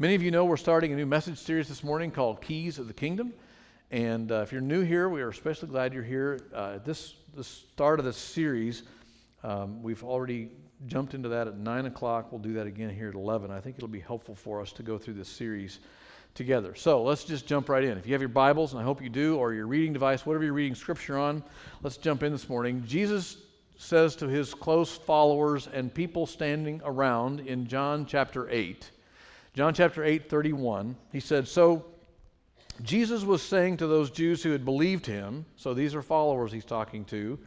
Many of you know we're starting a new message series this morning called Keys of the Kingdom. And uh, if you're new here, we are especially glad you're here. Uh, this the start of this series, um, we've already jumped into that at 9 o'clock. We'll do that again here at 11. I think it'll be helpful for us to go through this series together. So let's just jump right in. If you have your Bibles, and I hope you do, or your reading device, whatever you're reading scripture on, let's jump in this morning. Jesus says to his close followers and people standing around in John chapter 8, John chapter 8, 31, he said, So Jesus was saying to those Jews who had believed him, so these are followers he's talking to,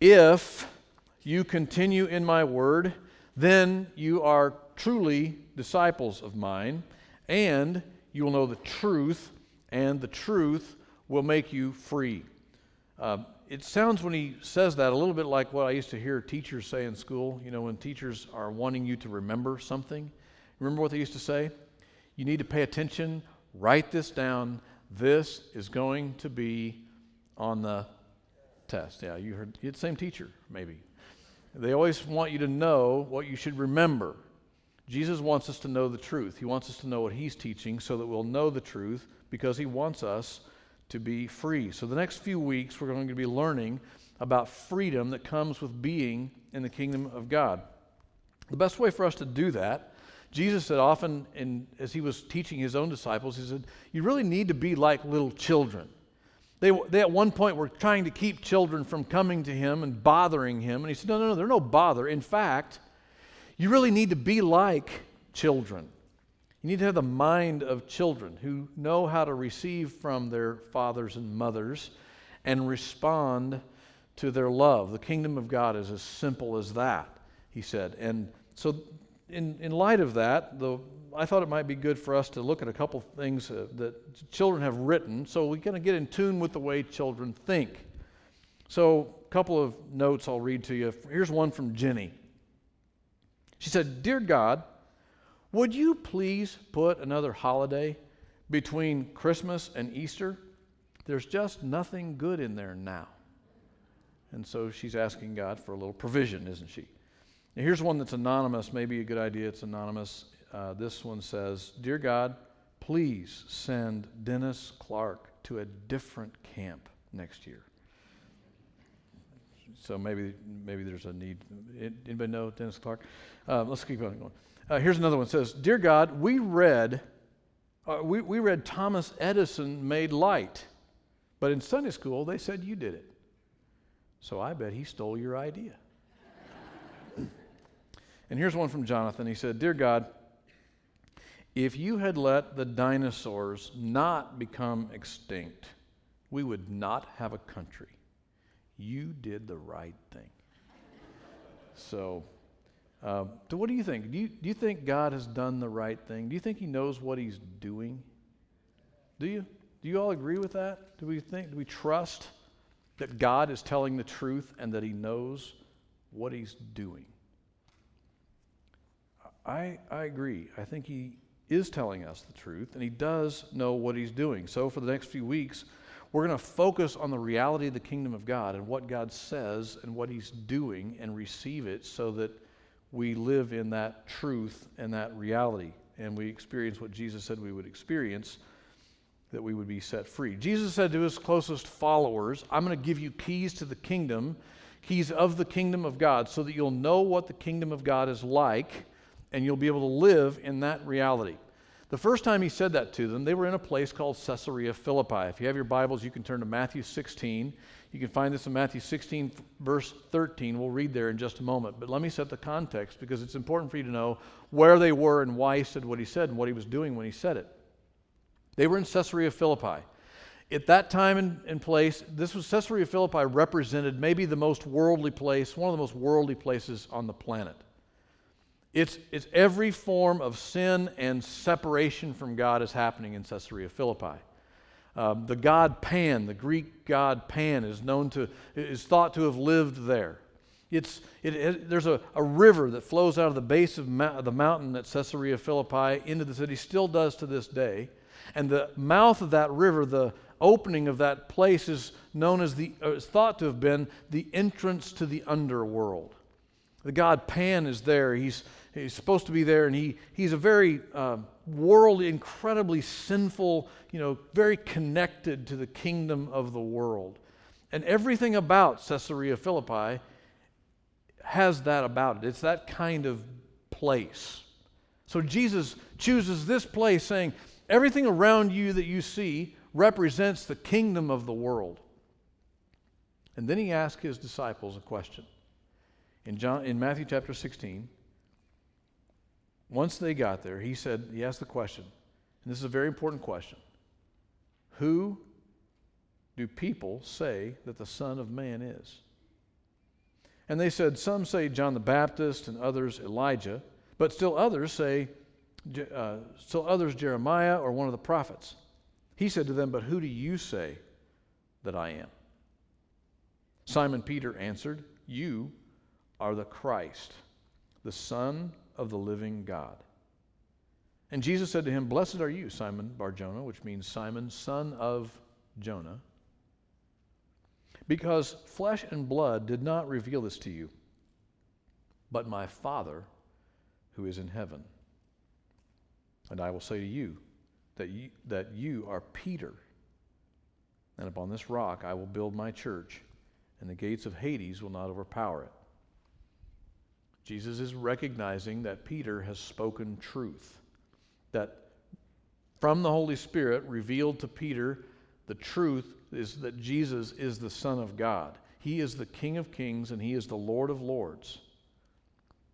if you continue in my word, then you are truly disciples of mine, and you will know the truth, and the truth will make you free. Uh, it sounds when he says that a little bit like what I used to hear teachers say in school. You know, when teachers are wanting you to remember something, Remember what they used to say? You need to pay attention, write this down. This is going to be on the test. Yeah, you heard the same teacher, maybe. They always want you to know what you should remember. Jesus wants us to know the truth. He wants us to know what he's teaching so that we'll know the truth because he wants us to be free. So, the next few weeks, we're going to be learning about freedom that comes with being in the kingdom of God. The best way for us to do that Jesus said often, in, as he was teaching his own disciples, he said, You really need to be like little children. They, they at one point were trying to keep children from coming to him and bothering him. And he said, No, no, no, they're no bother. In fact, you really need to be like children. You need to have the mind of children who know how to receive from their fathers and mothers and respond to their love. The kingdom of God is as simple as that, he said. And so in, in light of that, the, I thought it might be good for us to look at a couple things uh, that children have written so we kind of get in tune with the way children think. So, a couple of notes I'll read to you. Here's one from Jenny. She said, Dear God, would you please put another holiday between Christmas and Easter? There's just nothing good in there now. And so she's asking God for a little provision, isn't she? Now, here's one that's anonymous. Maybe a good idea it's anonymous. Uh, this one says Dear God, please send Dennis Clark to a different camp next year. So maybe maybe there's a need. Anybody know Dennis Clark? Uh, let's keep going. Uh, here's another one. It says, "Dear God, we read uh, we, we read Thomas Edison made light, but in Sunday school they said you did it. So I bet he stole your idea." And here's one from Jonathan. He said, Dear God, if you had let the dinosaurs not become extinct, we would not have a country. You did the right thing. so, uh, so what do you think? Do you, do you think God has done the right thing? Do you think He knows what He's doing? Do you? Do you all agree with that? Do we think? Do we trust that God is telling the truth and that He knows what He's doing? I, I agree. I think he is telling us the truth, and he does know what he's doing. So, for the next few weeks, we're going to focus on the reality of the kingdom of God and what God says and what he's doing and receive it so that we live in that truth and that reality and we experience what Jesus said we would experience, that we would be set free. Jesus said to his closest followers, I'm going to give you keys to the kingdom, keys of the kingdom of God, so that you'll know what the kingdom of God is like and you'll be able to live in that reality. The first time he said that to them, they were in a place called Caesarea Philippi. If you have your Bibles, you can turn to Matthew 16. You can find this in Matthew 16, verse 13. We'll read there in just a moment. But let me set the context because it's important for you to know where they were and why he said what he said and what he was doing when he said it. They were in Caesarea Philippi. At that time and, and place, this was Caesarea Philippi represented maybe the most worldly place, one of the most worldly places on the planet. It's, it's every form of sin and separation from God is happening in Caesarea Philippi. Uh, the god Pan, the Greek god Pan, is known to is thought to have lived there. It's, it, it, there's a, a river that flows out of the base of ma- the mountain at Caesarea Philippi into the city, still does to this day. And the mouth of that river, the opening of that place, is known as the, uh, is thought to have been the entrance to the underworld. The god Pan is there. He's, he's supposed to be there, and he, he's a very uh, worldly, incredibly sinful, you know, very connected to the kingdom of the world. And everything about Caesarea Philippi has that about it. It's that kind of place. So Jesus chooses this place, saying, Everything around you that you see represents the kingdom of the world. And then he asked his disciples a question. In, John, in Matthew chapter 16, once they got there, he said, he asked the question, and this is a very important question Who do people say that the Son of Man is? And they said, Some say John the Baptist, and others Elijah, but still others say, uh, still others Jeremiah or one of the prophets. He said to them, But who do you say that I am? Simon Peter answered, You are the Christ, the Son of the living God. And Jesus said to him, Blessed are you, Simon Barjona, which means Simon, son of Jonah, because flesh and blood did not reveal this to you, but my Father who is in heaven. And I will say to you that you, that you are Peter, and upon this rock I will build my church, and the gates of Hades will not overpower it. Jesus is recognizing that Peter has spoken truth, that from the Holy Spirit revealed to Peter the truth is that Jesus is the Son of God. He is the King of kings and he is the Lord of lords.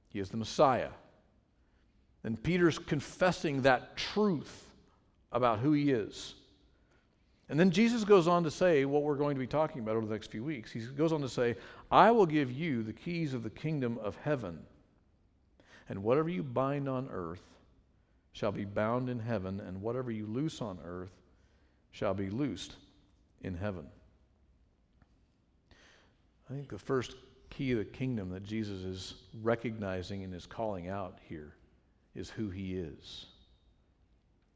He is the Messiah. And Peter's confessing that truth about who he is. And then Jesus goes on to say what we're going to be talking about over the next few weeks. He goes on to say, I will give you the keys of the kingdom of heaven. And whatever you bind on earth shall be bound in heaven, and whatever you loose on earth shall be loosed in heaven. I think the first key of the kingdom that Jesus is recognizing and is calling out here is who he is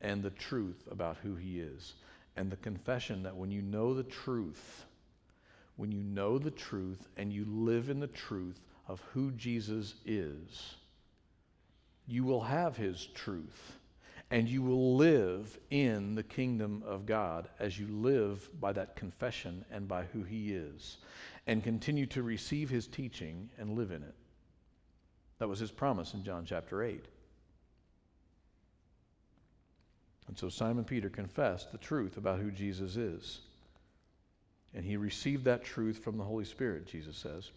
and the truth about who he is and the confession that when you know the truth, when you know the truth and you live in the truth of who Jesus is, you will have his truth and you will live in the kingdom of God as you live by that confession and by who he is and continue to receive his teaching and live in it. That was his promise in John chapter 8. And so Simon Peter confessed the truth about who Jesus is. And he received that truth from the Holy Spirit, Jesus says.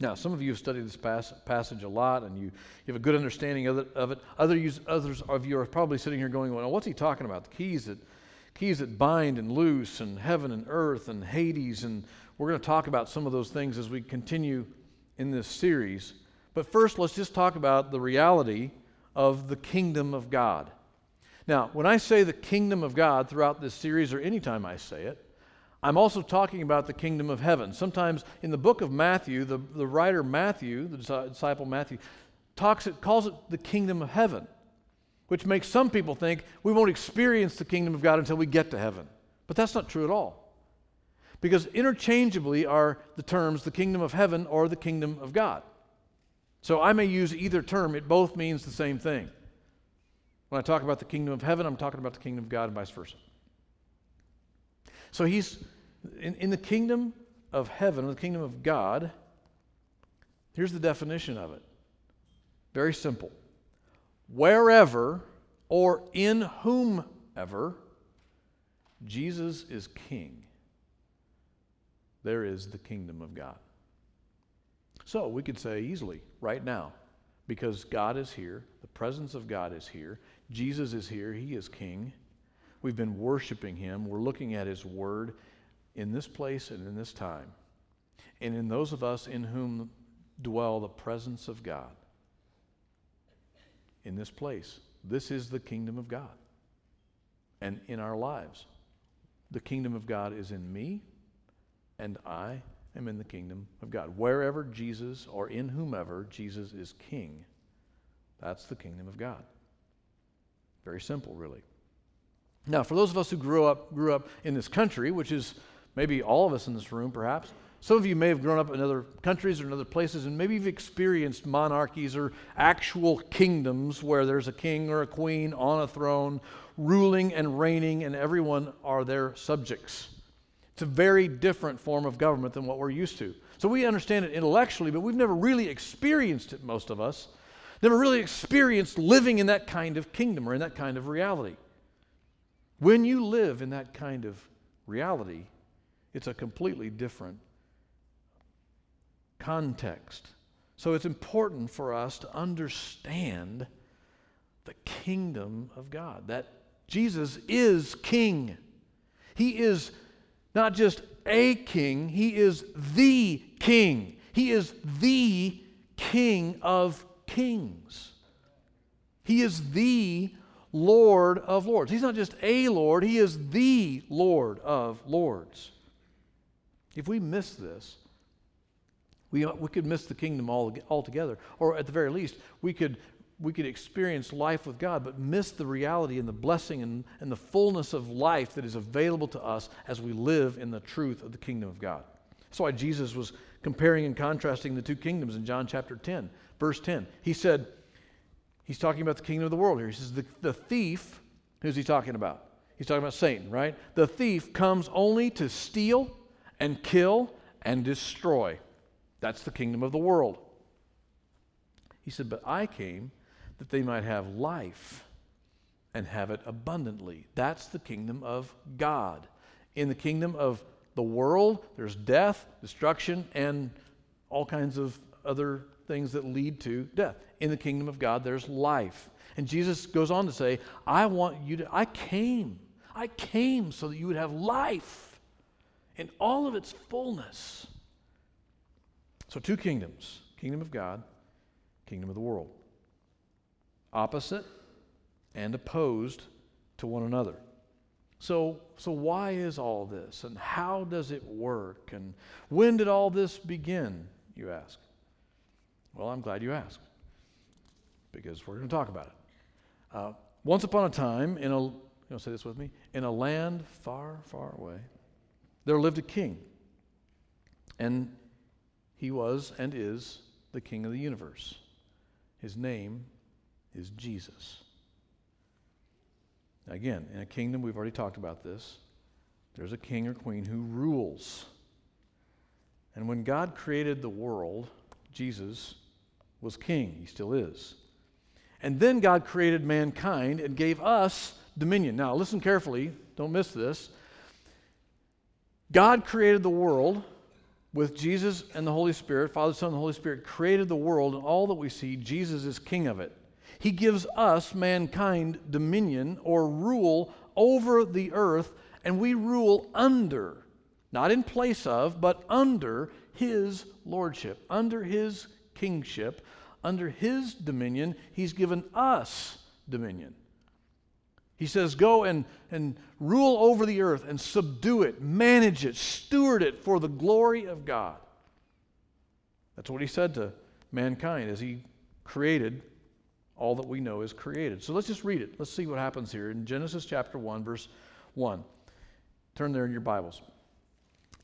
Now, some of you have studied this pas- passage a lot and you, you have a good understanding of it. Of it. Other use, others of you are probably sitting here going, well, what's he talking about? The keys that, keys that bind and loose, and heaven and earth, and Hades. And we're going to talk about some of those things as we continue in this series. But first, let's just talk about the reality of the kingdom of God. Now, when I say the kingdom of God throughout this series, or anytime I say it, I'm also talking about the kingdom of heaven. Sometimes in the book of Matthew, the, the writer Matthew, the disciple Matthew, talks it, calls it the kingdom of heaven, which makes some people think we won't experience the kingdom of God until we get to heaven. But that's not true at all. Because interchangeably are the terms the kingdom of heaven or the kingdom of God. So I may use either term, it both means the same thing. When I talk about the kingdom of heaven, I'm talking about the kingdom of God and vice versa. So he's in, in the kingdom of heaven, the kingdom of God. Here's the definition of it very simple. Wherever or in whomever Jesus is king, there is the kingdom of God. So we could say easily, right now, because God is here, the presence of God is here, Jesus is here, He is King. We've been worshiping Him. We're looking at His Word in this place and in this time. And in those of us in whom dwell the presence of God. In this place. This is the kingdom of God. And in our lives, the kingdom of God is in me, and I am in the kingdom of God. Wherever Jesus or in whomever Jesus is king, that's the kingdom of God. Very simple, really. Now, for those of us who grew up, grew up in this country, which is maybe all of us in this room, perhaps, Some of you may have grown up in other countries or in other places, and maybe you've experienced monarchies or actual kingdoms where there's a king or a queen on a throne, ruling and reigning, and everyone are their subjects. It's a very different form of government than what we're used to. So we understand it intellectually, but we've never really experienced it, most of us. Never really experienced living in that kind of kingdom or in that kind of reality. When you live in that kind of reality, it's a completely different context. So it's important for us to understand the kingdom of God, that Jesus is king. He is not just a king, he is the king. He is the king of kings. He is the Lord of lords. He's not just a Lord, he is the Lord of lords. If we miss this, we, we could miss the kingdom all, altogether. Or at the very least, we could, we could experience life with God, but miss the reality and the blessing and, and the fullness of life that is available to us as we live in the truth of the kingdom of God. That's why Jesus was comparing and contrasting the two kingdoms in John chapter 10, verse 10. He said, He's talking about the kingdom of the world here. He says, The, the thief, who's he talking about? He's talking about Satan, right? The thief comes only to steal and kill and destroy. That's the kingdom of the world. He said, But I came that they might have life and have it abundantly. That's the kingdom of God. In the kingdom of the world, there's death, destruction, and all kinds of other things that lead to death. In the kingdom of God, there's life. And Jesus goes on to say, I want you to, I came. I came so that you would have life in all of its fullness. So, two kingdoms kingdom of God, kingdom of the world. Opposite and opposed to one another. So, so why is all this? And how does it work? And when did all this begin, you ask? Well, I'm glad you asked, because we're going to talk about it. Uh, once upon a time, in a, you know, say this with me, in a land far, far away, there lived a king. And he was and is the King of the universe. His name is Jesus. Again, in a kingdom, we've already talked about this, there's a king or queen who rules. And when God created the world, Jesus was king. He still is. And then God created mankind and gave us dominion. Now, listen carefully, don't miss this. God created the world with Jesus and the Holy Spirit, Father, Son, and the Holy Spirit created the world, and all that we see, Jesus is king of it. He gives us, mankind, dominion or rule over the earth, and we rule under, not in place of, but under his lordship, under his kingship, under his dominion. He's given us dominion. He says, Go and, and rule over the earth and subdue it, manage it, steward it for the glory of God. That's what he said to mankind as he created all that we know is created. So let's just read it. Let's see what happens here in Genesis chapter 1, verse 1. Turn there in your Bibles.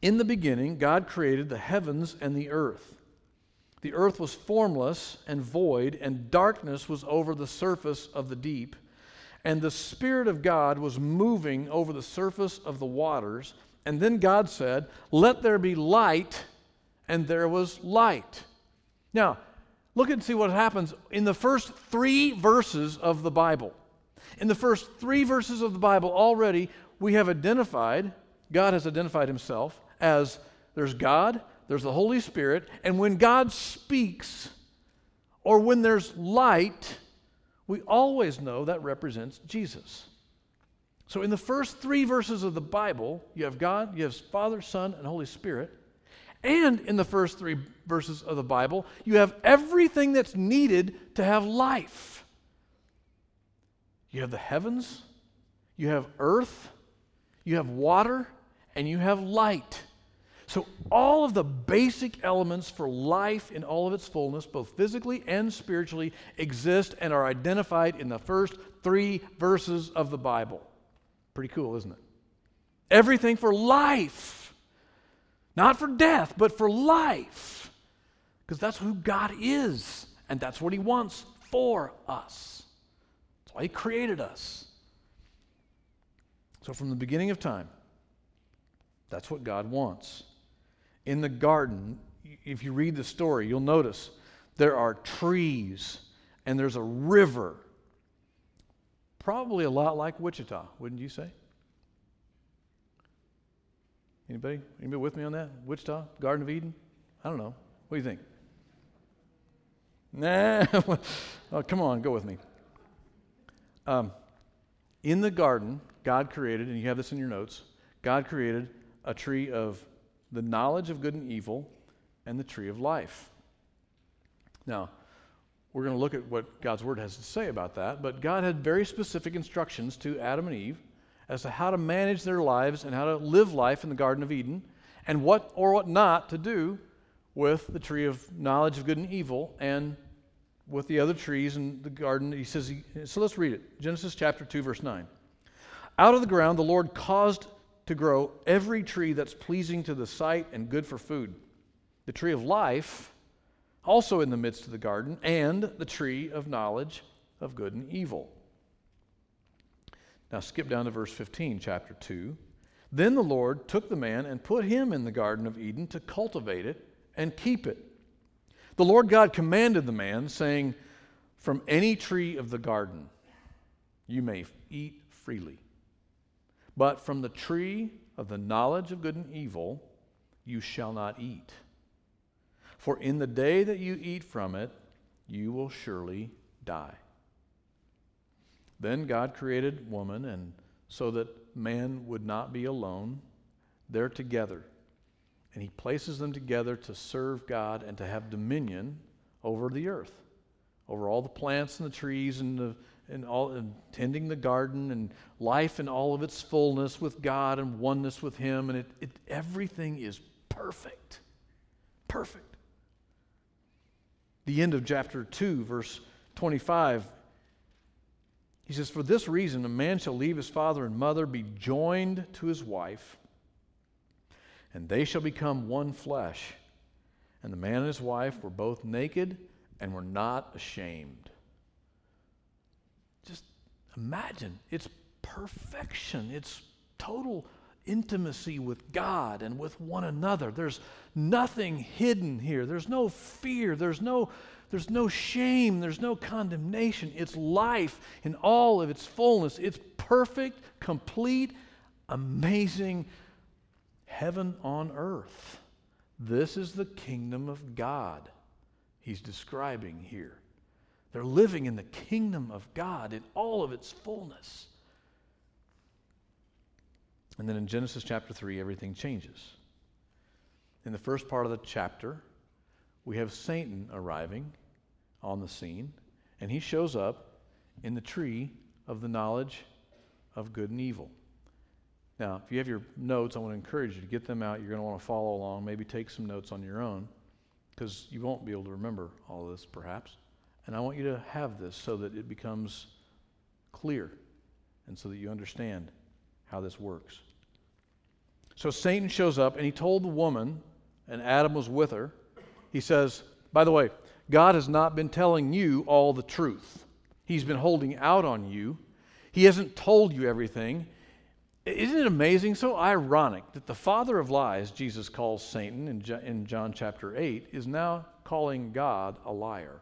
In the beginning, God created the heavens and the earth. The earth was formless and void, and darkness was over the surface of the deep and the Spirit of God was moving over the surface of the waters. And then God said, Let there be light, and there was light. Now, look and see what happens in the first three verses of the Bible. In the first three verses of the Bible, already we have identified, God has identified himself as there's God, there's the Holy Spirit, and when God speaks, or when there's light, we always know that represents Jesus. So, in the first three verses of the Bible, you have God, you have Father, Son, and Holy Spirit. And in the first three verses of the Bible, you have everything that's needed to have life. You have the heavens, you have earth, you have water, and you have light. So, all of the basic elements for life in all of its fullness, both physically and spiritually, exist and are identified in the first three verses of the Bible. Pretty cool, isn't it? Everything for life. Not for death, but for life. Because that's who God is, and that's what He wants for us. That's why He created us. So, from the beginning of time, that's what God wants. In the garden, if you read the story, you'll notice there are trees and there's a river. Probably a lot like Wichita, wouldn't you say? Anybody? Anybody with me on that? Wichita? Garden of Eden? I don't know. What do you think? Nah. oh, come on, go with me. Um, in the garden, God created, and you have this in your notes, God created a tree of the knowledge of good and evil and the tree of life. Now, we're going to look at what God's word has to say about that, but God had very specific instructions to Adam and Eve as to how to manage their lives and how to live life in the Garden of Eden and what or what not to do with the tree of knowledge of good and evil and with the other trees in the garden. He says, he, so let's read it Genesis chapter 2, verse 9. Out of the ground, the Lord caused to grow every tree that's pleasing to the sight and good for food. The tree of life, also in the midst of the garden, and the tree of knowledge of good and evil. Now skip down to verse 15, chapter 2. Then the Lord took the man and put him in the Garden of Eden to cultivate it and keep it. The Lord God commanded the man, saying, From any tree of the garden you may eat freely, but from the tree of the knowledge of good and evil you shall not eat. For in the day that you eat from it, you will surely die. Then God created woman, and so that man would not be alone, they're together. And he places them together to serve God and to have dominion over the earth, over all the plants and the trees and the and all and tending the garden and life in all of its fullness with God and oneness with Him, and it, it everything is perfect. Perfect. The end of chapter 2, verse 25 he says, For this reason, a man shall leave his father and mother, be joined to his wife, and they shall become one flesh. And the man and his wife were both naked and were not ashamed. Just imagine it's perfection, it's total intimacy with God and with one another. There's nothing hidden here, there's no fear, there's no there's no shame, there's no condemnation. It's life in all of its fullness. It's perfect, complete, amazing heaven on earth. This is the kingdom of God he's describing here. They're living in the kingdom of God in all of its fullness. And then in Genesis chapter 3, everything changes. In the first part of the chapter, we have Satan arriving on the scene, and he shows up in the tree of the knowledge of good and evil. Now, if you have your notes, I want to encourage you to get them out. You're going to want to follow along, maybe take some notes on your own, because you won't be able to remember all this, perhaps. And I want you to have this so that it becomes clear and so that you understand how this works. So Satan shows up and he told the woman, and Adam was with her, he says, by the way, God has not been telling you all the truth. He's been holding out on you. He hasn't told you everything. Isn't it amazing? So ironic that the father of lies, Jesus calls Satan in John chapter 8, is now calling God a liar.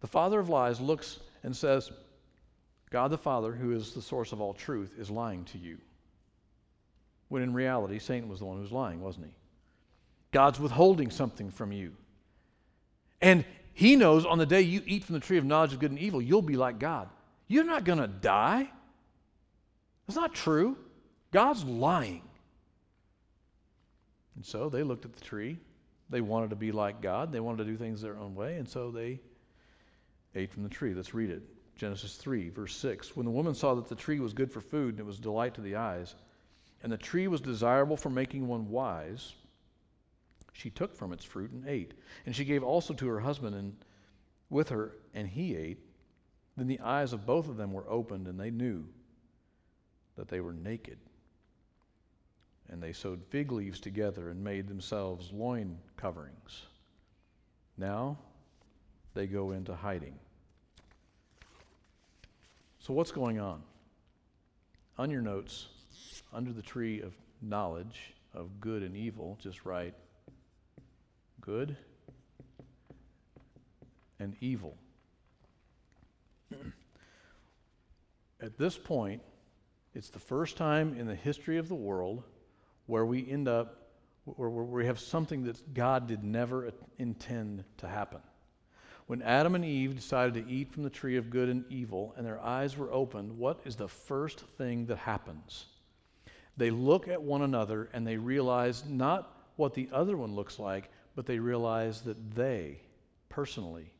The father of lies looks and says, God the Father, who is the source of all truth, is lying to you. When in reality, Satan was the one who was lying, wasn't he? God's withholding something from you. And he knows on the day you eat from the tree of knowledge of good and evil, you'll be like God. You're not going to die. That's not true. God's lying. And so they looked at the tree. They wanted to be like God. They wanted to do things their own way. And so they ate from the tree. Let's read it. Genesis 3, verse 6. When the woman saw that the tree was good for food and it was delight to the eyes, and the tree was desirable for making one wise, she took from its fruit and ate. And she gave also to her husband and with her, and he ate. Then the eyes of both of them were opened, and they knew that they were naked. and they sewed fig leaves together and made themselves loin coverings. Now they go into hiding. So, what's going on? On your notes, under the tree of knowledge of good and evil, just write good and evil. At this point, it's the first time in the history of the world where we end up, where, we have something that God did never intend to happen. When Adam and Eve decided to eat from the tree of good and evil and their eyes were opened, what is the first thing that happens? They look at one another and they realize not what the other one looks like, but they realize that they, personally,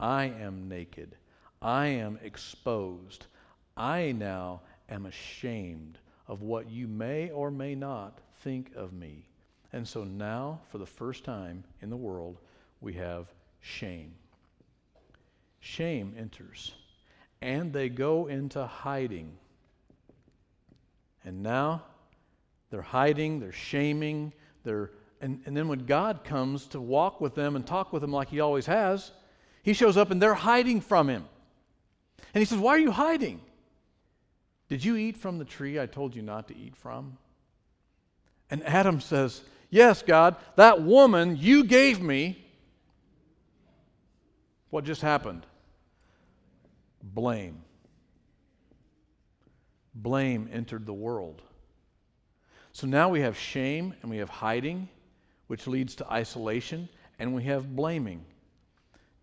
I am naked. I am exposed. I now am ashamed of what you may or may not think of me. And so now, for the first time in the world, we have shame. Shame enters, and they go into hiding. And now they're hiding, they're shaming, they're and, and then when God comes to walk with them and talk with them like he always has, he shows up and they're hiding from him. And he says, Why are you hiding? Did you eat from the tree I told you not to eat from? And Adam says, Yes, God, that woman you gave me. What just happened? Blame. Blame entered the world. So now we have shame and we have hiding, which leads to isolation, and we have blaming.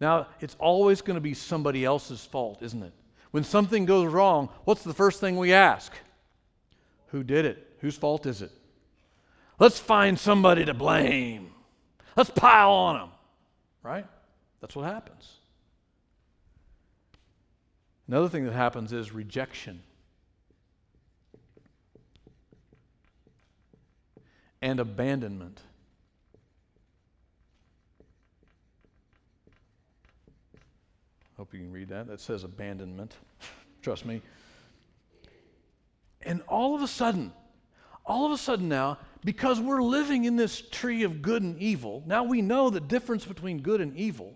Now, it's always going to be somebody else's fault, isn't it? When something goes wrong, what's the first thing we ask? Who did it? Whose fault is it? Let's find somebody to blame. Let's pile on them. Right? That's what happens. Another thing that happens is rejection. And abandonment. Hope you can read that. That says abandonment. Trust me. And all of a sudden, all of a sudden now, because we're living in this tree of good and evil, now we know the difference between good and evil.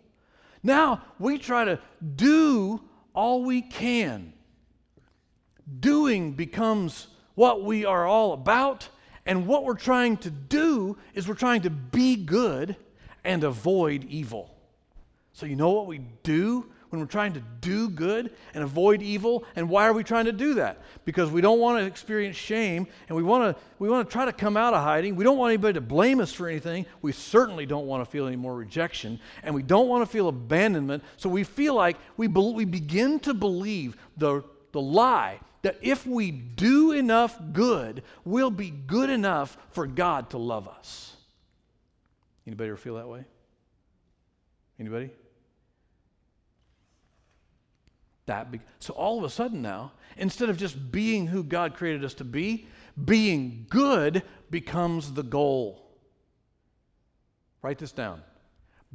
Now we try to do all we can. Doing becomes what we are all about, and what we're trying to do is we're trying to be good and avoid evil. So, you know what we do when we're trying to do good and avoid evil. And why are we trying to do that? Because we don't want to experience shame and we want to, we want to try to come out of hiding. We don't want anybody to blame us for anything. We certainly don't want to feel any more rejection and we don't want to feel abandonment. So we feel like we, be, we begin to believe the, the lie that if we do enough good, we'll be good enough for God to love us. Anybody ever feel that way? Anybody? That. Be- so all of a sudden now, instead of just being who God created us to be, being good becomes the goal. Write this down.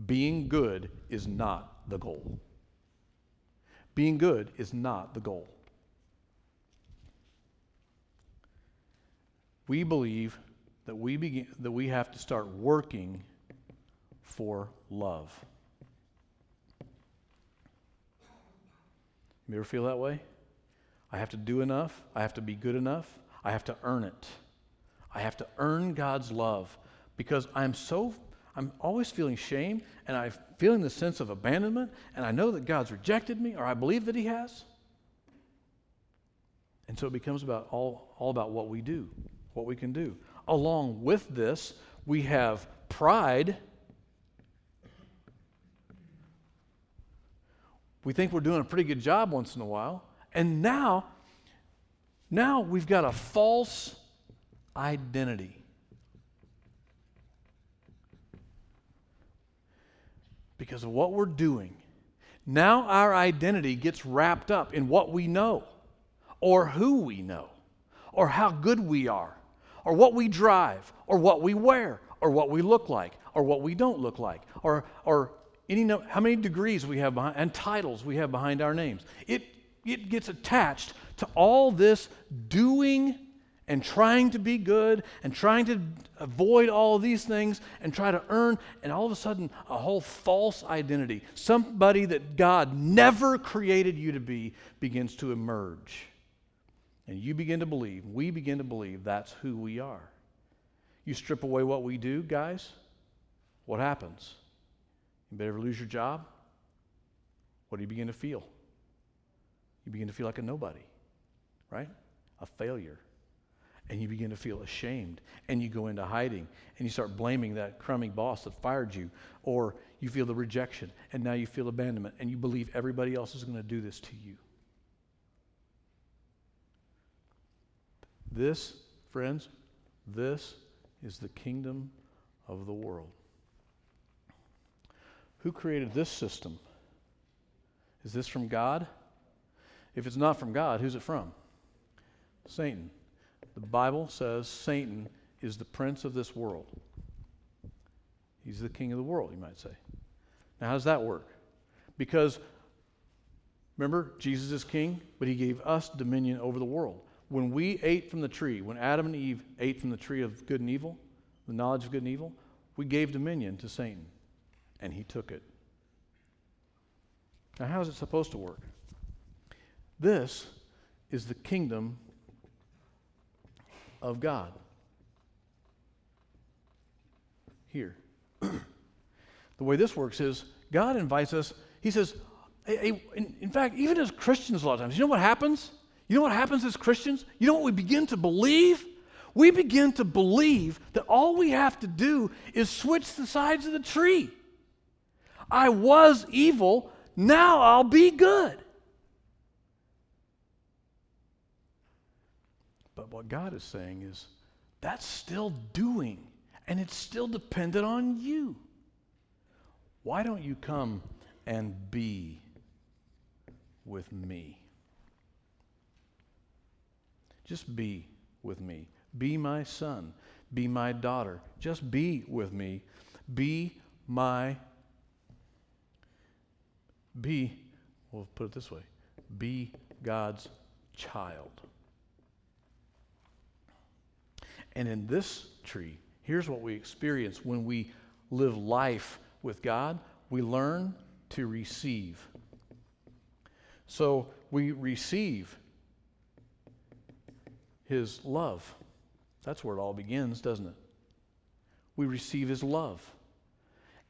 Being good is not the goal. Being good is not the goal. We believe that we, begin, that we have to start working for love. You ever feel that way? I have to do enough. I have to be good enough. I have to earn it. I have to earn God's love because I'm so, I'm always feeling shame and I'm feeling the sense of abandonment and I know that God's rejected me or I believe that He has. And so it becomes about all, all about what we do, what we can do. Along with this, we have pride we think we're doing a pretty good job once in a while. And now, now we've got a false identity. Because of what we're doing. Now our identity gets wrapped up in what we know, or who we know, or how good we are, or what we drive, or what we wear, or what we look like, or what we don't look like, or, or any how many degrees we have behind, and titles we have behind our names. It, it gets attached to all this doing and trying to be good and trying to avoid all these things and try to earn, and all of a sudden, a whole false identity, somebody that God never created you to be, begins to emerge. And you begin to believe, we begin to believe that's who we are. You strip away what we do, guys, what happens? You better lose your job? What do you begin to feel? You begin to feel like a nobody, right? A failure and you begin to feel ashamed and you go into hiding and you start blaming that crummy boss that fired you or you feel the rejection and now you feel abandonment and you believe everybody else is going to do this to you this friends this is the kingdom of the world who created this system is this from god if it's not from god who's it from satan the Bible says Satan is the prince of this world. He's the king of the world, you might say. Now, how does that work? Because remember, Jesus is king, but he gave us dominion over the world. When we ate from the tree, when Adam and Eve ate from the tree of good and evil, the knowledge of good and evil, we gave dominion to Satan, and he took it. Now, how is it supposed to work? This is the kingdom of God. Here. the way this works is God invites us, He says, hey, hey, in, in fact, even as Christians, a lot of times, you know what happens? You know what happens as Christians? You know what we begin to believe? We begin to believe that all we have to do is switch the sides of the tree. I was evil, now I'll be good. But what God is saying is that's still doing, and it's still dependent on you. Why don't you come and be with me? Just be with me. Be my son. Be my daughter. Just be with me. Be my. Be, we'll put it this way be God's child. And in this tree, here's what we experience when we live life with God we learn to receive. So we receive His love. That's where it all begins, doesn't it? We receive His love.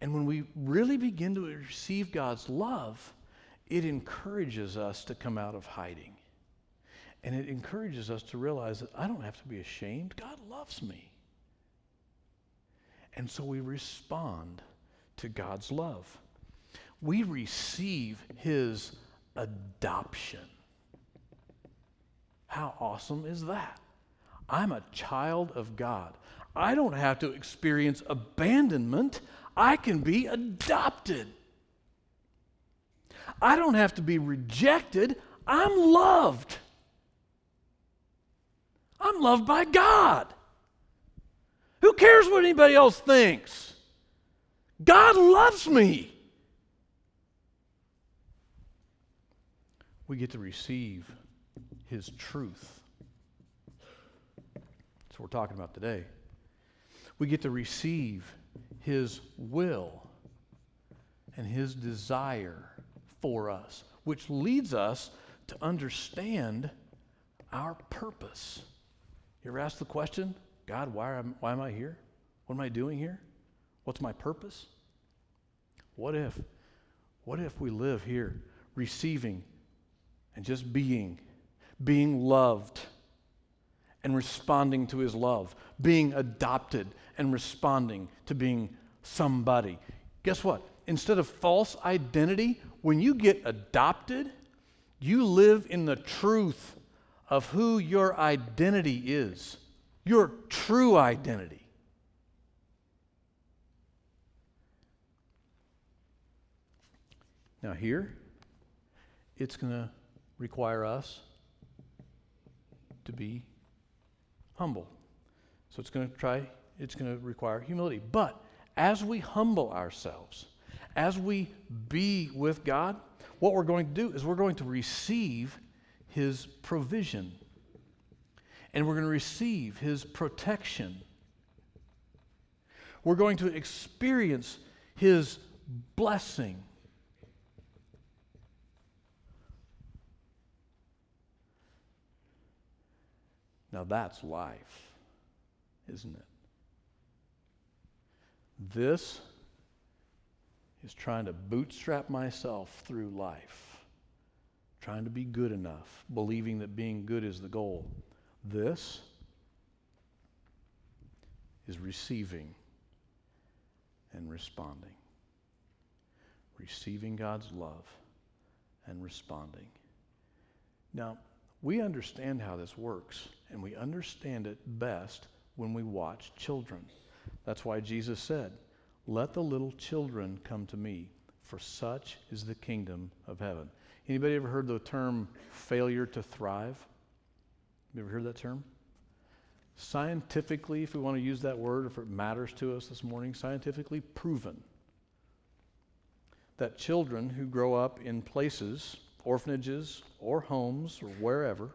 And when we really begin to receive God's love, it encourages us to come out of hiding. And it encourages us to realize that I don't have to be ashamed. God loves me. And so we respond to God's love. We receive his adoption. How awesome is that? I'm a child of God. I don't have to experience abandonment. I can be adopted. I don't have to be rejected. I'm loved. I'm loved by God. Who cares what anybody else thinks? God loves me. We get to receive His truth. That's what we're talking about today. We get to receive His will and His desire for us, which leads us to understand our purpose. You ever ask the question, God, why am, why am I here? What am I doing here? What's my purpose? What if, what if we live here receiving and just being, being loved and responding to his love, being adopted and responding to being somebody? Guess what? Instead of false identity, when you get adopted, you live in the truth of who your identity is, your true identity. Now, here, it's going to require us to be humble. So it's going to try, it's going to require humility. But as we humble ourselves, as we be with God, what we're going to do is we're going to receive his provision. and we're going to receive His protection. We're going to experience His blessing. Now that's life, isn't it? This is trying to bootstrap myself through life, trying to be good enough, believing that being good is the goal. This is receiving and responding. Receiving God's love and responding. Now, we understand how this works, and we understand it best when we watch children. That's why Jesus said, Let the little children come to me, for such is the kingdom of heaven. Anybody ever heard the term failure to thrive? You ever heard that term? Scientifically, if we want to use that word, if it matters to us this morning, scientifically proven that children who grow up in places, orphanages or homes or wherever,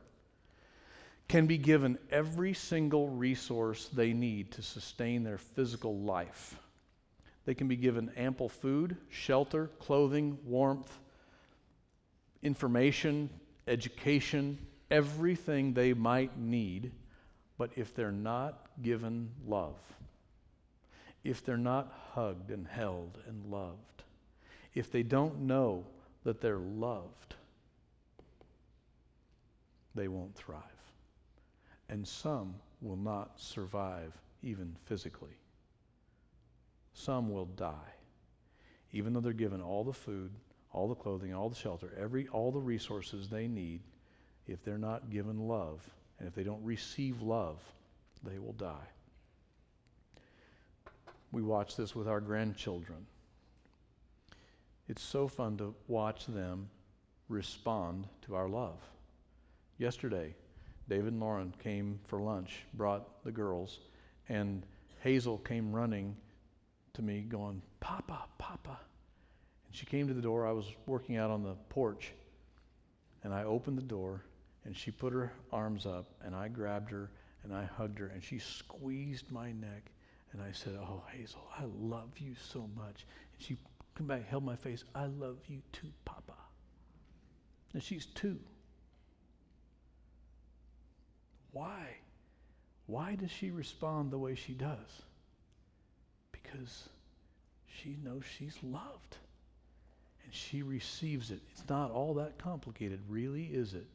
can be given every single resource they need to sustain their physical life. They can be given ample food, shelter, clothing, warmth, information, education, everything they might need. But if they're not given love, if they're not hugged and held and loved, if they don't know that they're loved, they won't thrive and some will not survive even physically. Some will die, even though they're given all the food, all the clothing, all the shelter, every, all the resources they need. If they're not given love, and if they don't receive love, they will die. We watch this with our grandchildren. It's so fun to watch them respond to our love. Yesterday, David and Lauren came for lunch, brought the girls, and Hazel came running to me, going, Papa, Papa. And she came to the door. I was working out on the porch, and I opened the door, and she put her arms up, and I grabbed her, and I hugged her, and she squeezed my neck. And I said, Oh, Hazel, I love you so much. And she came back, held my face. I love you too, Papa. And she's two. Why? Why does she respond the way she does? Because she knows she's loved and she receives it. It's not all that complicated, really, is it?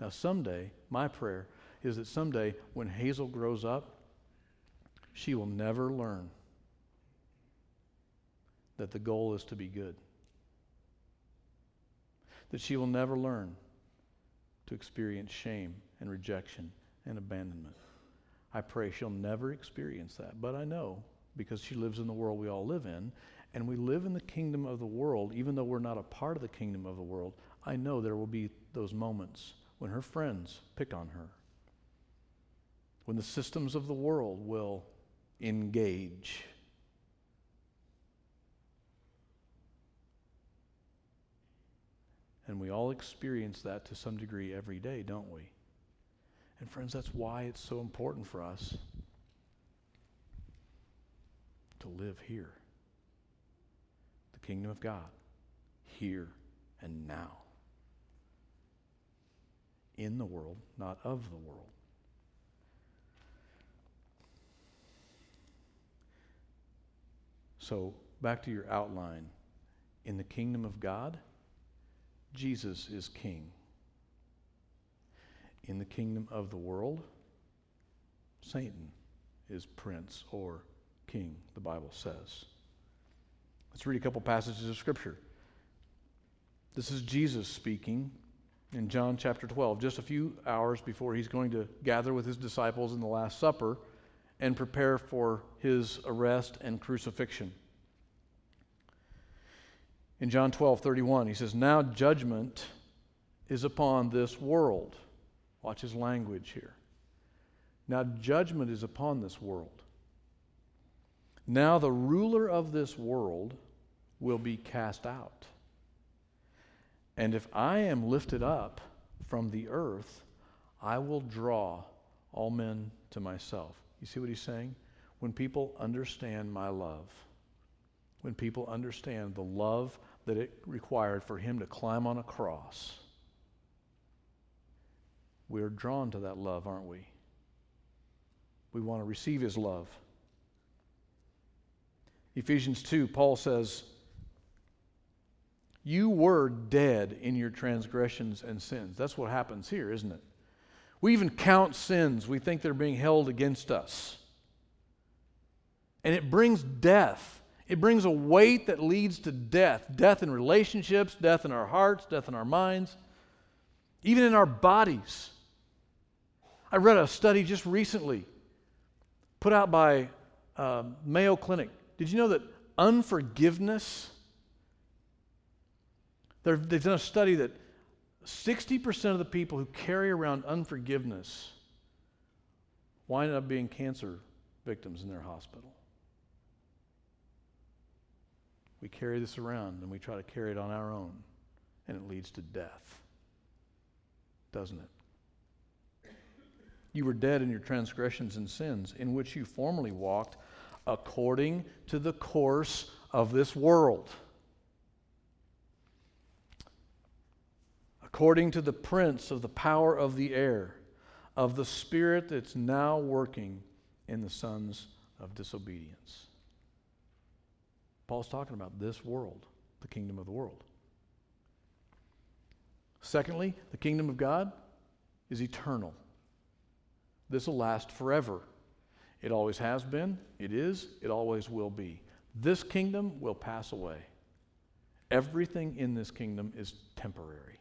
Now, someday, my prayer is that someday when Hazel grows up, she will never learn that the goal is to be good. That she will never learn to experience shame and rejection and abandonment. I pray she'll never experience that. But I know because she lives in the world we all live in, and we live in the kingdom of the world, even though we're not a part of the kingdom of the world, I know there will be those moments when her friends pick on her, when the systems of the world will engage. And we all experience that to some degree every day, don't we? And friends, that's why it's so important for us to live here. The kingdom of God, here and now. In the world, not of the world. So, back to your outline. In the kingdom of God, Jesus is king in the kingdom of the world, Satan is prince or king, the Bible says. Let's read a couple passages of Scripture. This is Jesus speaking in John chapter 12, just a few hours before he's going to gather with his disciples in the Last Supper and prepare for his arrest and crucifixion. In John 12, 31, he says, Now judgment is upon this world. Watch his language here. Now, judgment is upon this world. Now, the ruler of this world will be cast out. And if I am lifted up from the earth, I will draw all men to myself. You see what he's saying? When people understand my love, when people understand the love that it required for him to climb on a cross, we're drawn to that love, aren't we? We want to receive his love. Ephesians 2, Paul says, You were dead in your transgressions and sins. That's what happens here, isn't it? We even count sins. We think they're being held against us. And it brings death. It brings a weight that leads to death death in relationships, death in our hearts, death in our minds, even in our bodies. I read a study just recently put out by uh, Mayo Clinic. Did you know that unforgiveness? They've done a study that 60% of the people who carry around unforgiveness wind up being cancer victims in their hospital. We carry this around and we try to carry it on our own, and it leads to death. Doesn't it? You were dead in your transgressions and sins, in which you formerly walked according to the course of this world according to the prince of the power of the air, of the spirit that's now working in the sons of disobedience. Paul's talking about this world, the kingdom of the world. Secondly, the kingdom of God is eternal. This will last forever. It always has been, it is, it always will be. This kingdom will pass away. Everything in this kingdom is temporary.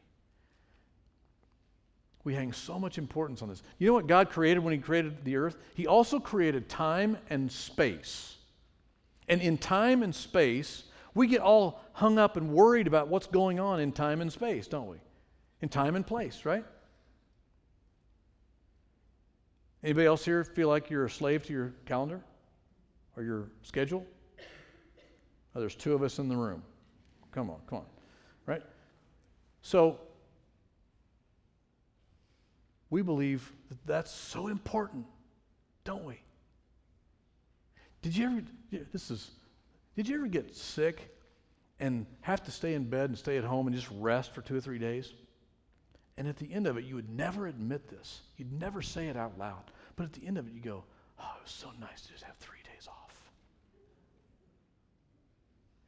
We hang so much importance on this. You know what God created when He created the earth? He also created time and space. And in time and space, we get all hung up and worried about what's going on in time and space, don't we? In time and place, right? Anybody else here feel like you're a slave to your calendar or your schedule? Oh, there's two of us in the room. Come on, come on. Right? So we believe that that's so important, don't we? Did you ever, this is, did you ever get sick and have to stay in bed and stay at home and just rest for two or three days? And at the end of it, you would never admit this. You'd never say it out loud. But at the end of it, you go, oh, it was so nice to just have three days off.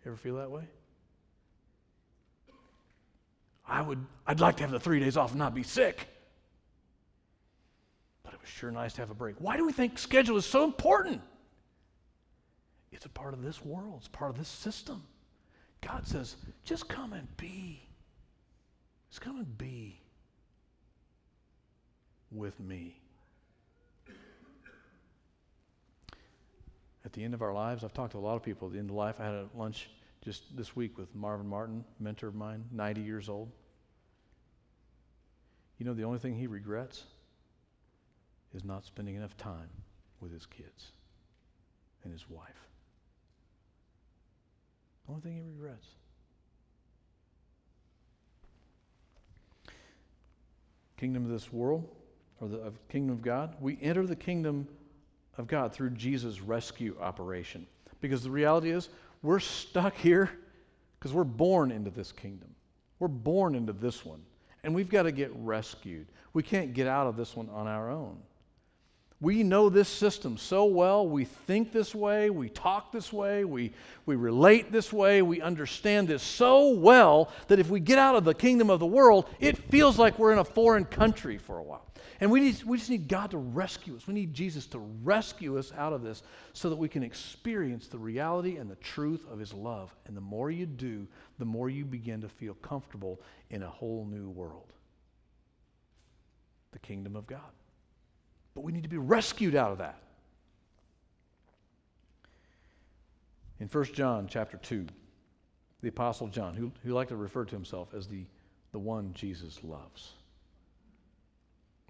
You ever feel that way? I would, I'd like to have the three days off and not be sick But it was sure nice to have a break. Why do we think schedule is so important? It's a part of this world, it's part of this system. God says, just come and be. Just come and be with me. At the end of our lives, I've talked to a lot of people at the end of life. I had a lunch just this week with Marvin Martin, mentor of mine, 90 years old. You know the only thing he regrets? is not spending enough time with his kids and his wife. The only thing he regrets. Kingdom of this world, or the kingdom of God, we enter the kingdom of God through Jesus' rescue operation. Because the reality is, we're stuck here because we're born into this kingdom. We're born into this one. And we've got to get rescued. We can't get out of this one on our own. We know this system so well. We think this way. We talk this way. We, we relate this way. We understand this so well that if we get out of the kingdom of the world, it feels like we're in a foreign country for a while. And we, need, we just need God to rescue us. We need Jesus to rescue us out of this so that we can experience the reality and the truth of His love. And the more you do, the more you begin to feel comfortable in a whole new world the kingdom of God. But we need to be rescued out of that. In 1 John chapter 2, the Apostle John, who, who liked to refer to himself as the, the one Jesus loves.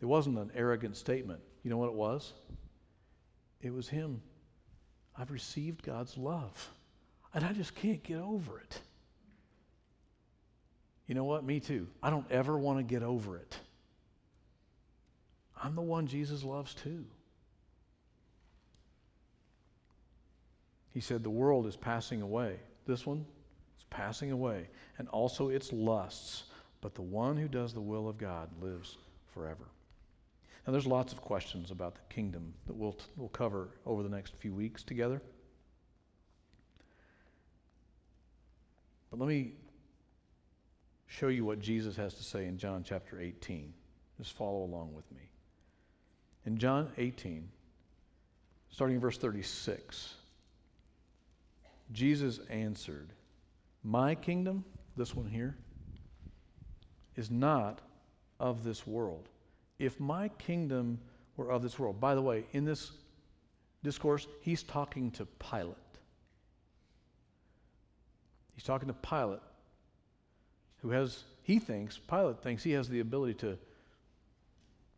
It wasn't an arrogant statement. You know what it was? It was him. I've received God's love, and I just can't get over it. You know what? Me too. I don't ever want to get over it. I'm the one Jesus loves too. He said, The world is passing away. This one is passing away, and also its lusts. But the one who does the will of God lives forever. Now, there's lots of questions about the kingdom that we'll, we'll cover over the next few weeks together. But let me show you what Jesus has to say in John chapter 18. Just follow along with me. In John 18, starting in verse 36, Jesus answered, My kingdom, this one here, is not of this world. If my kingdom were of this world, by the way, in this discourse, he's talking to Pilate. He's talking to Pilate, who has, he thinks, Pilate thinks he has the ability to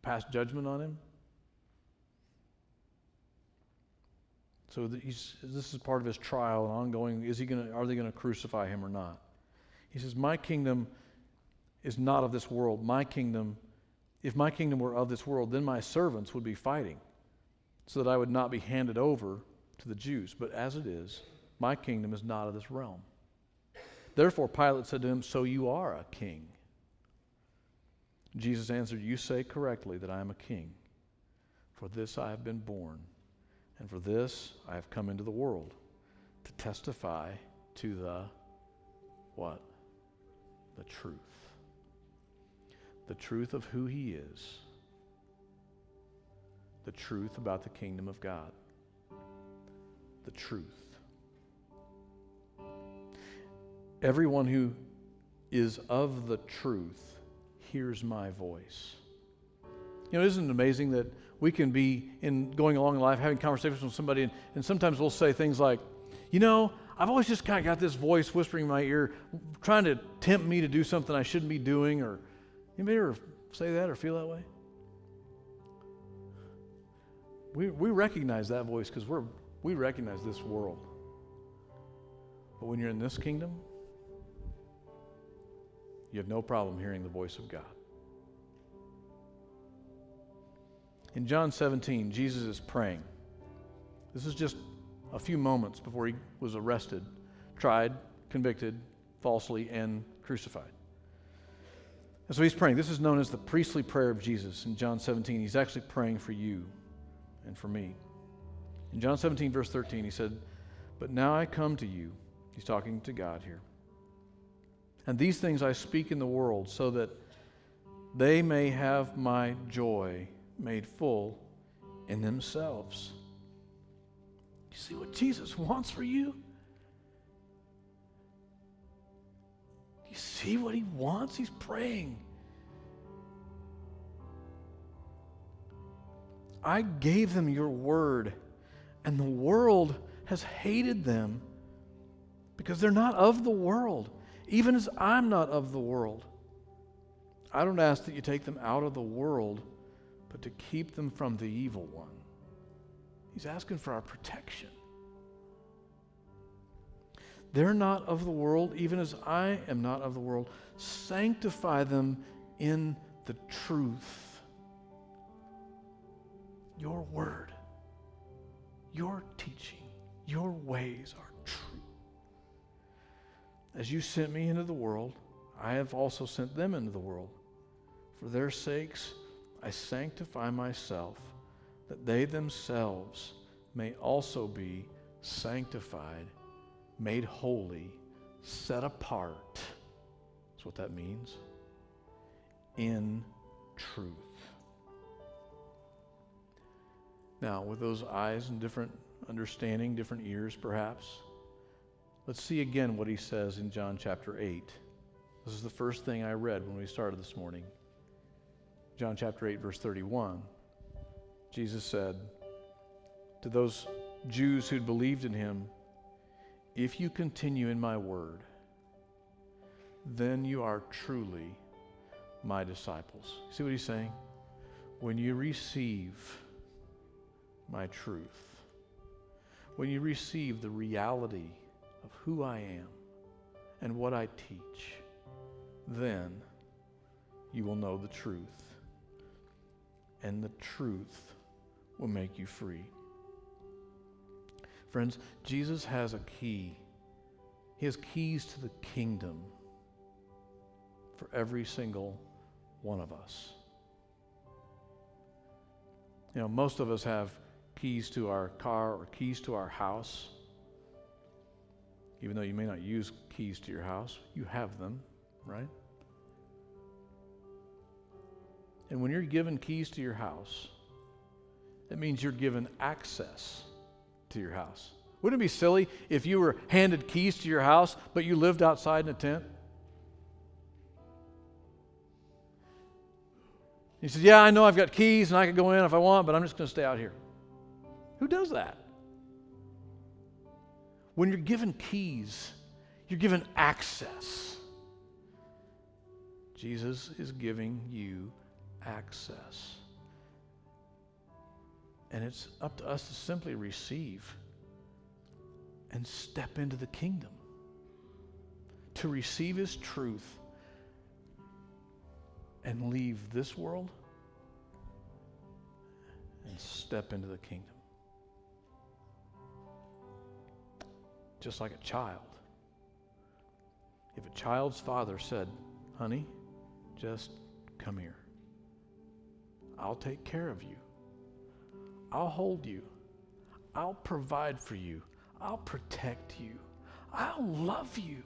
pass judgment on him. So this is part of his trial and ongoing. Is he to, are they going to crucify him or not? He says, My kingdom is not of this world. My kingdom, if my kingdom were of this world, then my servants would be fighting so that I would not be handed over to the Jews. But as it is, my kingdom is not of this realm. Therefore, Pilate said to him, So you are a king. Jesus answered, You say correctly that I am a king. For this I have been born, and for this I have come into the world, to testify to the what? The truth. The truth of who he is. The truth about the kingdom of God. The truth. Everyone who is of the truth hears my voice. You know, isn't it amazing that we can be in going along in life having conversations with somebody, and, and sometimes we'll say things like, you know, I've always just kind of got this voice whispering in my ear, trying to tempt me to do something I shouldn't be doing, or anybody ever say that or feel that way? We, we recognize that voice because we're we recognize this world. But when you're in this kingdom, you have no problem hearing the voice of God. In John 17, Jesus is praying. This is just a few moments before he was arrested, tried, convicted falsely, and crucified. And so he's praying. This is known as the priestly prayer of Jesus in John 17. He's actually praying for you and for me. In John 17, verse 13, he said, But now I come to you. He's talking to God here. And these things I speak in the world so that they may have my joy made full in themselves. You see what Jesus wants for you? You see what he wants? He's praying. I gave them your word, and the world has hated them because they're not of the world even as I'm not of the world. I don't ask that you take them out of the world, but to keep them from the evil one. He's asking for our protection. They're not of the world, even as I am not of the world. Sanctify them in the truth. Your word, your teaching, your ways are true. as you sent me into the world, I have also sent them into the world. For their sakes, I sanctify myself, that they themselves may also be sanctified, made holy, set apart. That's what that means. In truth. Now, with those eyes and different understanding, different ears perhaps, Let's see again what he says in John chapter 8. This is the first thing I read when we started this morning. John chapter 8, verse 31. Jesus said to those Jews who'd believed in him, If you continue in my word, then you are truly my disciples. See what he's saying? When you receive my truth, when you receive the reality of who I am and what I teach, then you will know the truth. And the truth will make you free. Friends, Jesus has a key. He has keys to the kingdom for every single one of us. You know, most of us have keys to our car or keys to our house. Even though you may not use keys to your house, you have them, right? And when you're given keys to your house, that means you're given access to your house. Wouldn't it be silly if you were handed keys to your house, but you lived outside in a tent? He says, Yeah, I know I've got keys and I can go in if I want, but I'm just going to stay out here. Who does that? When you're given keys, you're given access. Jesus is giving you access. And it's up to us to simply receive and step into the kingdom, to receive His truth and leave this world and step into the kingdom. Just like a child. If a child's father said, Honey, just come here. I'll take care of you. I'll hold you. I'll provide for you. I'll protect you. I'll love you.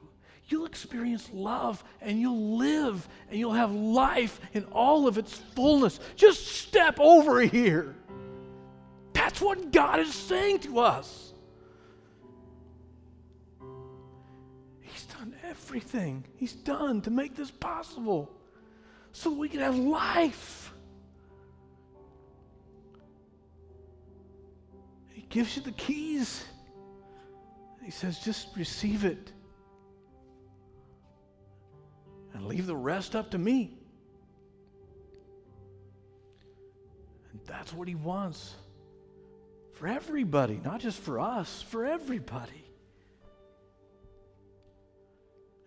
You'll experience love and you'll live and you'll have life in all of its fullness. Just step over here. That's what God is saying to us. He's done everything He's done to make this possible so we can have life. Gives you the keys. He says, just receive it and leave the rest up to me. And that's what he wants for everybody, not just for us, for everybody.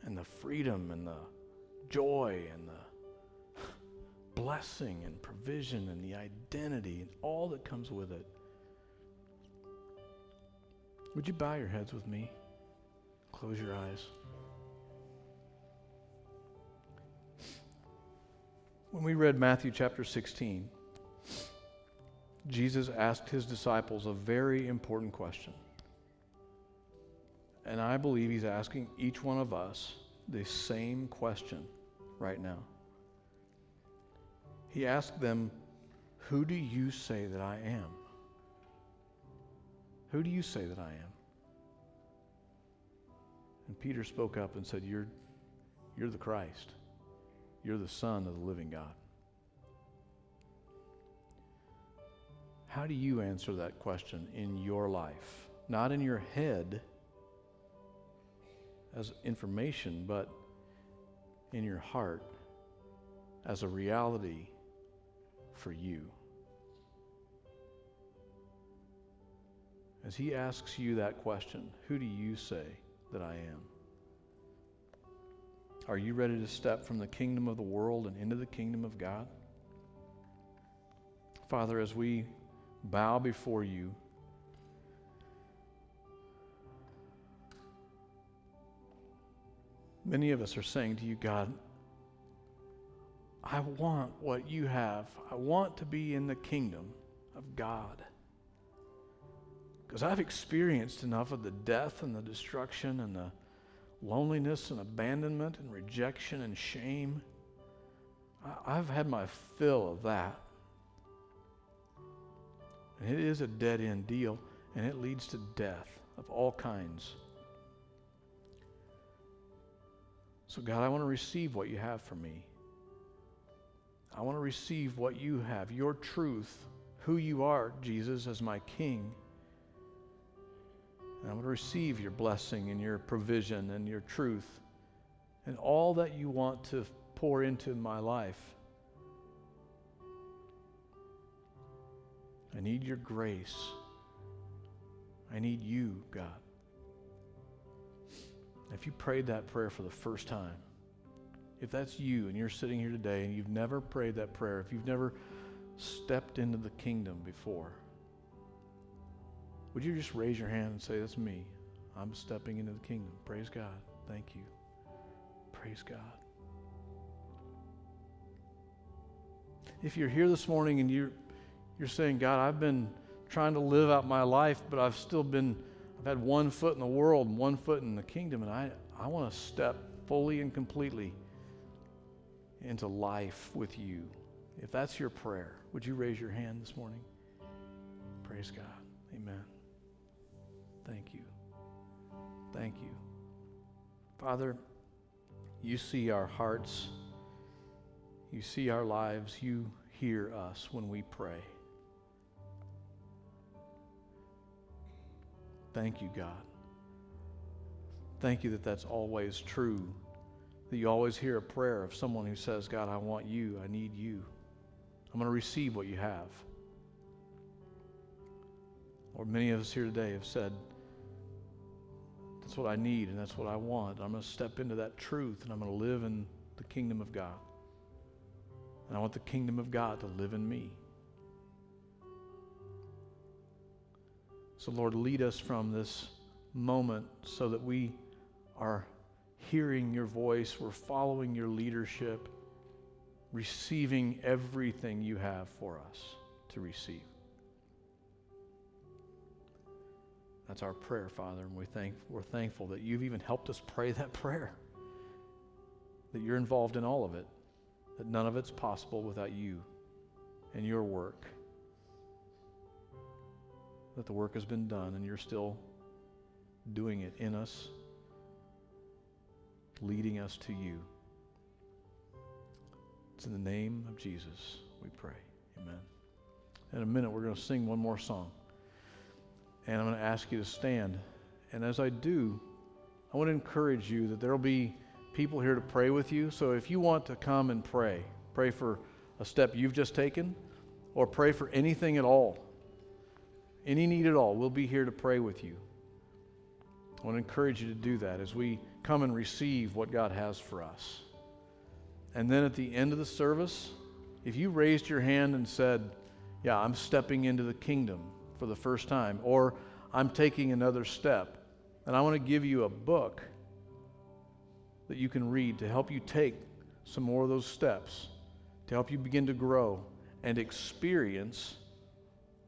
And the freedom and the joy and the blessing and provision and the identity and all that comes with it. Would you bow your heads with me? Close your eyes. When we read Matthew chapter 16, Jesus asked his disciples a very important question. And I believe he's asking each one of us the same question right now. He asked them, Who do you say that I am? Who do you say that I am? And Peter spoke up and said, You're, you're the Christ. You're the Son of the living God. How do you answer that question in your life? Not in your head as information, but in your heart as a reality for you. As he asks you that question, who do you say that I am? Are you ready to step from the kingdom of the world and into the kingdom of God? Father, as we bow before you, many of us are saying to you, God, I want what you have. I want to be in the kingdom of God. Because I've experienced enough of the death and the destruction and the loneliness and abandonment and rejection and shame. I've had my fill of that. And it is a dead end deal, and it leads to death of all kinds. So, God, I want to receive what you have for me. I want to receive what you have, your truth, who you are, Jesus, as my King. And I want to receive your blessing and your provision and your truth and all that you want to pour into my life. I need your grace. I need you, God. If you prayed that prayer for the first time, if that's you and you're sitting here today and you've never prayed that prayer, if you've never stepped into the kingdom before? Would you just raise your hand and say, That's me? I'm stepping into the kingdom. Praise God. Thank you. Praise God. If you're here this morning and you're, you're saying, God, I've been trying to live out my life, but I've still been, I've had one foot in the world and one foot in the kingdom, and I, I want to step fully and completely into life with you. If that's your prayer, would you raise your hand this morning? Praise God. Amen. Thank you. Thank you. Father, you see our hearts. You see our lives. You hear us when we pray. Thank you, God. Thank you that that's always true. That you always hear a prayer of someone who says, God, I want you. I need you. I'm going to receive what you have. Or many of us here today have said, that's what I need and that's what I want. I'm going to step into that truth and I'm going to live in the kingdom of God. And I want the kingdom of God to live in me. So, Lord, lead us from this moment so that we are hearing your voice, we're following your leadership, receiving everything you have for us to receive. That's our prayer, Father, and we thank, we're thankful that you've even helped us pray that prayer, that you're involved in all of it, that none of it's possible without you and your work, that the work has been done and you're still doing it in us, leading us to you. It's in the name of Jesus we pray. Amen. In a minute, we're going to sing one more song. And I'm going to ask you to stand. And as I do, I want to encourage you that there will be people here to pray with you. So if you want to come and pray, pray for a step you've just taken, or pray for anything at all, any need at all, we'll be here to pray with you. I want to encourage you to do that as we come and receive what God has for us. And then at the end of the service, if you raised your hand and said, Yeah, I'm stepping into the kingdom, for the first time, or I'm taking another step. And I want to give you a book that you can read to help you take some more of those steps, to help you begin to grow and experience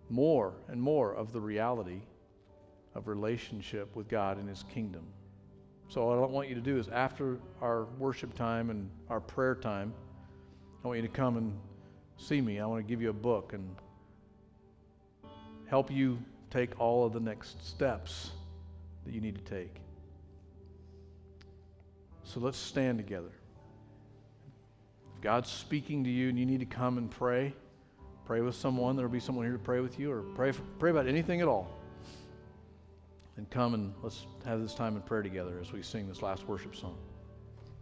more and more of the reality of relationship with God and His kingdom. So, what I want you to do is after our worship time and our prayer time, I want you to come and see me. I want to give you a book and help you take all of the next steps that you need to take. So let's stand together. If God's speaking to you and you need to come and pray, pray with someone. There'll be someone here to pray with you, or pray, for, pray about anything at all. And come and let's have this time in prayer together as we sing this last worship song.